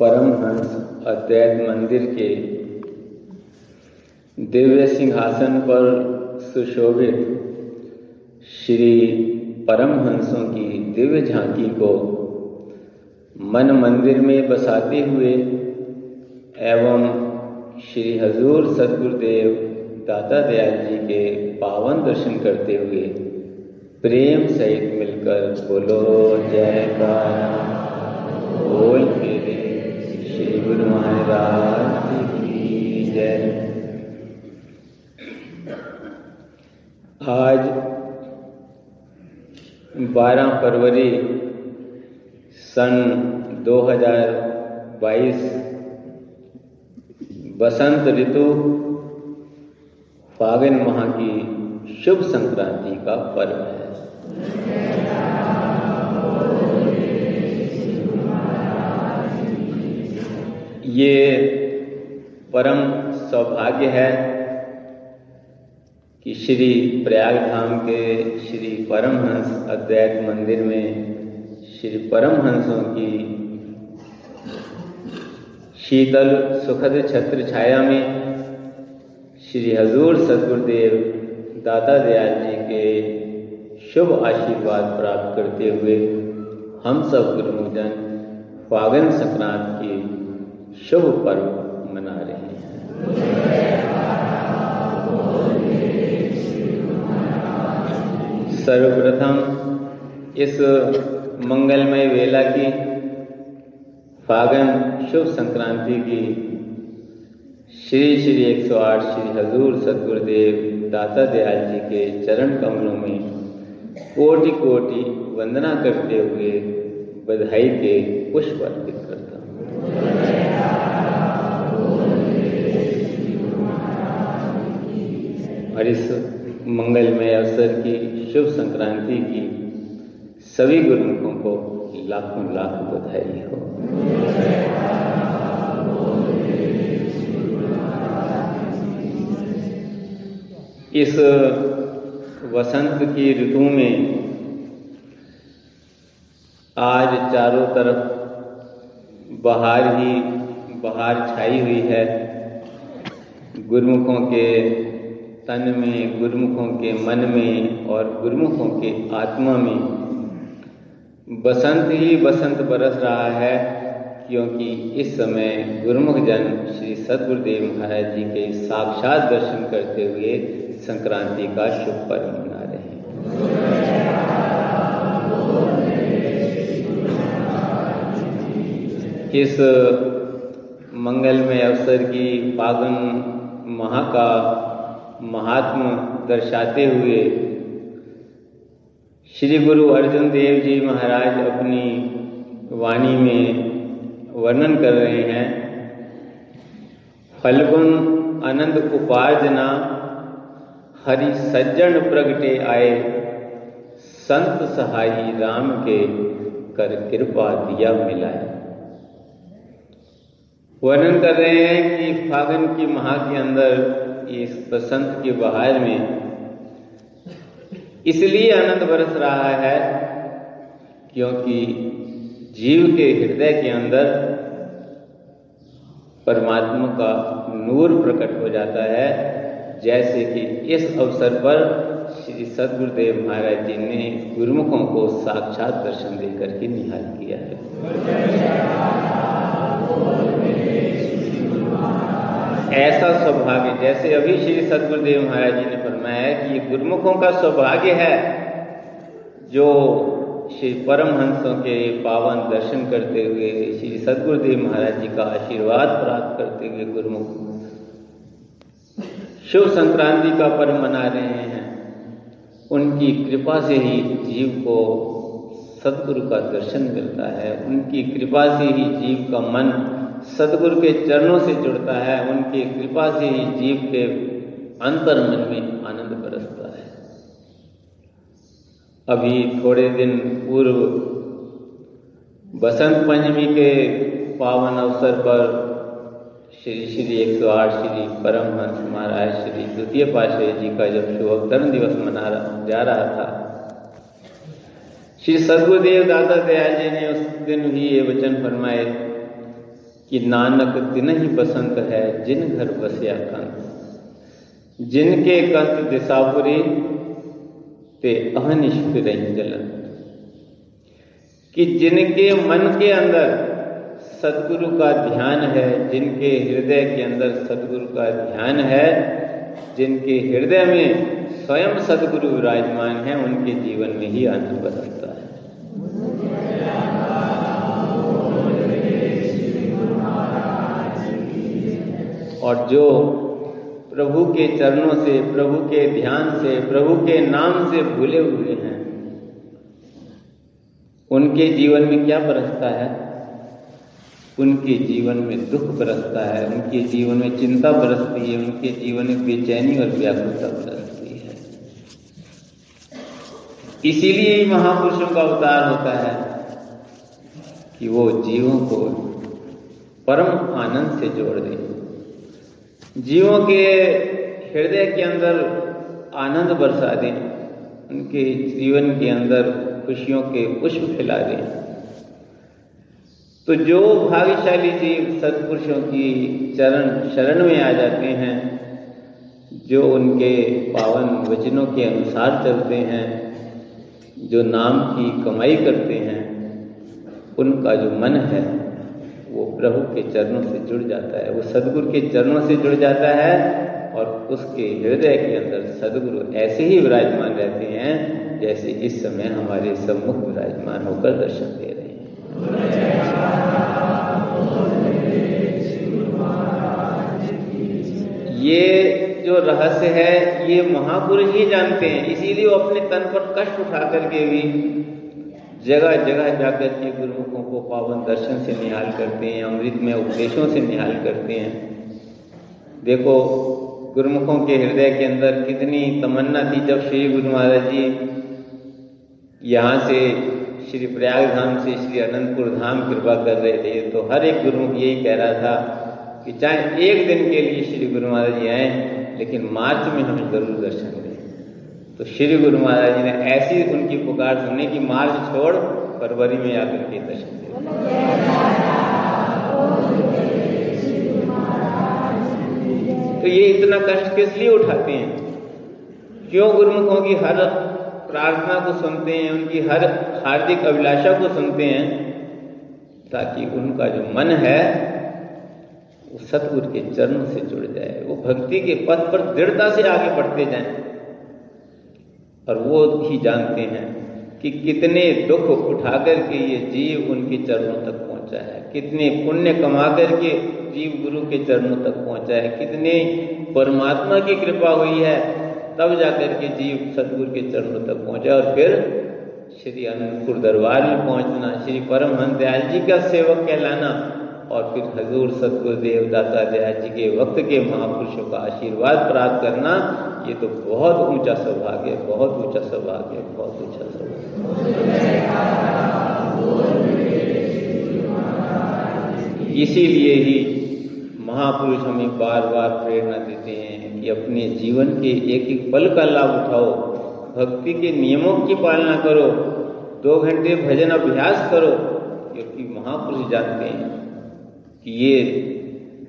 परमहंस अद्वैत मंदिर के दिव्य सिंहासन पर सुशोभित श्री परमहंसों की दिव्य झांकी को मन मंदिर में बसाते हुए एवं श्री हजूर सदगुरुदेव दाता दयाल जी के पावन दर्शन करते हुए प्रेम सहित मिलकर बोलो, जय बोल मेरे श्री गुरु महाराज की जय। आज 12 फरवरी सन 2022 बसंत ऋतु, फागन माह की शुभ संक्रांति का पर्व है। ये परम सौभाग्य है कि श्री प्रयाग धाम के श्री परमहंस अद्वैत मंदिर में श्री परमहंसों की शीतल सुखद छत्र छाया में श्री हजूर सदगुरुदेव दाता दयाल जी के शुभ आशीर्वाद प्राप्त करते हुए हम सब गुरुमुजन फागन संक्रांत की शुभ पर्व मना रहे हैं। सर्वप्रथम इस मंगलमय वेला की फागन शुभ संक्रांति की श्री श्री 108 श्री हजूर सदगुरुदेव दाता दयाल जी के चरण कमलों में कोटि कोटि वंदना करते हुए बधाई के पुष्प अर्पित करता और इस मंगलमय अवसर की शुभ संक्रांति की सभी गुरुमुखों को लाखों लाख बधाई हो। इस वसंत की ऋतु में आज चारों तरफ़ बहार ही बहार छाई हुई है। गुरुमुखों के तन में, गुरुमुखों के मन में और गुरुमुखों के आत्मा में। बसंत ही बसंत बरस रहा है, क्योंकि इस समय गुरुमुख जन श्री सतगुरुदेव महाराज जी के साक्षात दर्शन करते हुए संक्रांति का शुभ पर्व मना रहे हैं। इस मंगलमय अवसर की फागुन माह का महात्म दर्शाते हुए श्री गुरु अर्जुन देव जी महाराज अपनी वाणी में वर्णन कर रहे हैं, फल्गुन आनंद उपार्जना हरि सज्जन प्रगटे आए, संत सहाई राम के कर कृपा दिया मिलाए। वर्णन कर रहे हैं कि फागुन की माह के अंदर इस बसंत की बहार में। इसलिए आनंद बरस रहा है, क्योंकि जीव के हृदय के अंदर परमात्मा का नूर प्रकट हो जाता है, जैसे कि इस अवसर पर श्री सदगुरुदेव महाराज जी ने गुरुमुखों को साक्षात दर्शन देकर के निहाल किया है। ऐसा सौभाग्य, जैसे अभी श्री सदगुरुदेव महाराज जी ने फरमाया कि ये गुरुमुखों का सौभाग्य है जो श्री परमहंसों के पावन दर्शन करते हुए, श्री सदगुरुदेव महाराज जी का आशीर्वाद प्राप्त करते हुए गुरुमुख शिव संक्रांति का पर्व मना रहे हैं। उनकी कृपा से ही जीव को सदगुरु का दर्शन मिलता है। उनकी कृपा से ही जीव का मन सदगुरु के चरणों से जुड़ता है, उनकी कृपा से ही जीव के अंतर मन में आनंद बरसता है। अभी थोड़े दिन पूर्व बसंत पंचमी के पावन अवसर पर श्री श्री एक सौ आठ श्री परमहंस महाराज श्री द्वितीय पाशाही जी का जब शुभ अवतरण दिवस मना जा रहा था, श्री सदगुरुदेव दादा दयाल जी ने उस दिन भी ये वचन फरमाए कि नानक दिन ही बसंत है जिन घर बसया कंत जिनके कंत दिशापुरी, ते अहनिष्ठ जलन। कि जिनके मन के अंदर सदगुरु का ध्यान है, जिनके हृदय के अंदर सदगुरु का ध्यान है, जिनके हृदय में स्वयं सदगुरु विराजमान है, उनके जीवन में ही आनंद बदलता है। और जो प्रभु के चरणों से, प्रभु के ध्यान से, प्रभु के नाम से भूले हुए हैं, उनके जीवन में क्या बरसता है? उनके जीवन में दुख बरसता है, उनके जीवन में चिंता बरसती है, उनके जीवन में बेचैनी और व्याकुलता बरसती है। इसीलिए महापुरुषों का अवतार होता है कि वो जीवों को परम आनंद से जोड़ दे। जीवों के हृदय के अंदर आनंद बरसा दें, उनके जीवन के अंदर खुशियों के पुष्प फैला दें। तो जो भाग्यशाली जीव सत्पुरुषों की चरण, शरण में आ जाते हैं, जो उनके पावन वचनों के अनुसार चलते हैं, जो नाम की कमाई करते हैं, उनका जो मन है वो प्रभु के चरणों से जुड़ जाता है। वो सदगुरु के चरणों से जुड़ जाता है और उसके हृदय के अंदर सदगुरु ऐसे ही विराजमान रहते हैं जैसे इस समय हमारे सम्मुख विराजमान होकर दर्शन दे रहे हैं। ये जो रहस्य है, ये महापुरुष ही जानते हैं, इसीलिए वो अपने तन पर कष्ट उठा करके भी जगह जगह जाकर के गुरुमुखों को पावन दर्शन से निहाल करते हैं, अमृत में उपदेशों से निहाल करते हैं। देखो, गुरुमुखों के हृदय के अंदर कितनी तमन्ना थी जब श्री गुरु महाराज जी यहाँ से श्री प्रयाग धाम से श्री अनंतपुर धाम कृपा कर रहे थे। तो हर एक गुरुमुख यही कह रहा था कि चाहे एक दिन के लिए श्री गुरु महाराज जी आए, लेकिन मार्च में हमें ज़रूर दर्शन दें। तो श्री गुरु महाराज जी ने ऐसी उनकी पुकार सुनी कि मार्च छोड़ फरवरी में आकर के दर्शन तो ये इतना कष्ट किस लिए उठाते हैं? क्यों गुरुमुखों की हर प्रार्थना को सुनते हैं, उनकी हर हार्दिक अभिलाषा को सुनते हैं? ताकि उनका जो मन है, वो सतगुरु के चरणों से जुड़ जाए, वो भक्ति के पथ पर दृढ़ता से आगे बढ़ते जाएँ। और वो ही जानते हैं कि कितने दुख उठा करके ये जीव उनके चरणों तक पहुँचा है। कितने पुण्य कमा करके जीव गुरु के चरणों तक पहुँचा है। कितने परमात्मा की कृपा हुई है, तब जाकर के जीव सदगुरु के चरणों तक पहुँचा। और फिर श्री अनंतपुर दरबार में पहुँचना, श्री परमहंस दयाल जी का सेवक कहलाना और फिर हजूर सतगुरुदेव दाता दयाल जी के वक्त के महापुरुषों का आशीर्वाद प्राप्त करना, ये तो बहुत ऊँचा सौभाग्य है, बहुत ऊँचा सौभाग्य है, बहुत ऊँचा सौभाग्य। इसीलिए ही महापुरुष हमें बार बार प्रेरणा देते हैं कि अपने जीवन के एक एक पल का लाभ उठाओ, भक्ति के नियमों की पालना करो, दो घंटे भजन अभ्यास करो क्योंकि महापुरुष जानते हैं। कि ये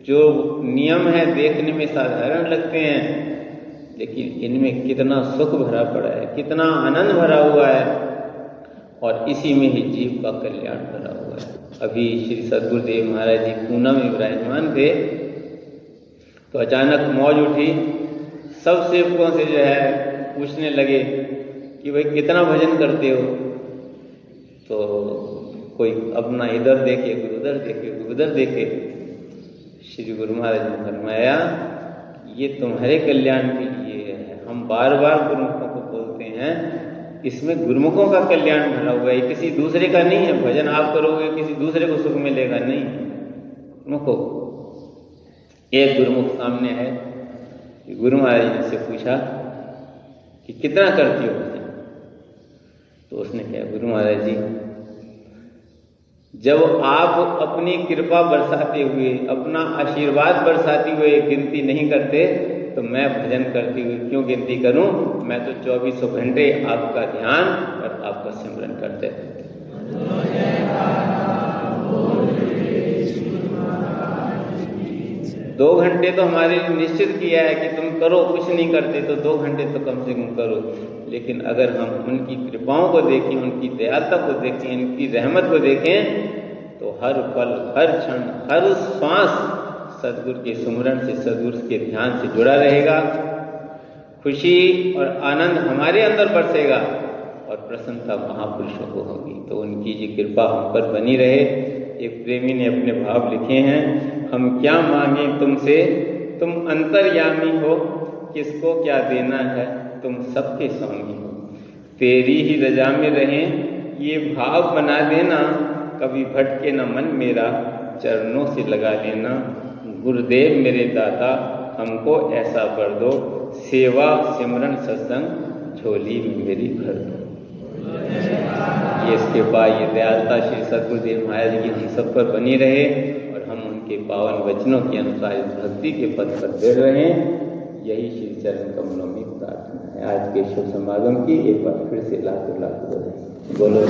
जो नियम है, देखने में साधारण लगते हैं, लेकिन इनमें कितना सुख भरा पड़ा है, कितना आनंद भरा हुआ है, और इसी में ही जीव का कल्याण भरा हुआ है। अभी श्री सदगुरुदेव महाराज जी पूना में विराजमान थे तो अचानक मौज उठी। सब सेवकों से जो है पूछने लगे कि भाई कितना भजन करते हो? तो कोई अपना इधर देखे, कोई उधर देखे, कोई उधर देखे। श्री गुरु महाराज ने फरमाया, ये तुम्हारे कल्याण के लिए है। हम बार बार गुरुमुखों को बोलते हैं, इसमें गुरुमुखों का कल्याण भरा हुआ है। किसी दूसरे का नहीं है। भजन आप करोगे, किसी दूसरे को सुख मिलेगा। नहीं। गुरुमुखो एक गुरुमुख सामने है। गुरु महाराज ने से पूछा कि, कितना करती हो भजन? तो उसने कहा, गुरु महाराज जी जब आप अपनी कृपा बरसाते हुए, अपना आशीर्वाद बरसाते हुए गिनती नहीं करते तो मैं भजन करती हुई क्यों गिनती करूँ? मैं तो चौबीसों घंटे आपका ध्यान और आपका सिमरन करते। दो घंटे तो हमारे लिए निश्चित किया है कि तुम करो, कुछ नहीं करते तो दो घंटे तो कम से कम करो। लेकिन अगर हम उनकी कृपाओं को देखें, उनकी दयालता को देखें उनकी रहमत को देखें तो हर पल, हर क्षण, हर श्वास सदगुरु के सुमरण से, सदगुरु के ध्यान से जुड़ा रहेगा। खुशी और आनंद हमारे अंदर बरसेगा और प्रसन्नता महापुरुषों को होगी। तो उनकी जी कृपा हम पर बनी रहे। एक प्रेमी ने अपने भाव लिखे हैं, हम क्या मांगे तुमसे? तुम अंतर्यामी हो, किसको क्या देना है? तुम सबके स्वामी हो। तेरी ही रजा में रहें, ये भाव बना देना। कभी भटके न मन मेरा, चरणों से लगा लेना। गुरुदेव मेरे दाता, हमको ऐसा कर दो। सेवा सिमरन सत्संग, झोली मेरी भर दो। ये इसके बाद ये दयालता श्री सदगुरुदेव महाराज की हम सब पर बनी रहे और हम उनके पावन वचनों के अनुसार इस भक्ति के पद पर दे रहे। यही श्री चरण कमलों में प्रार्थना है। आज के शुभ समागम की एक बार फिर से लाखों लाख बोले बोलो।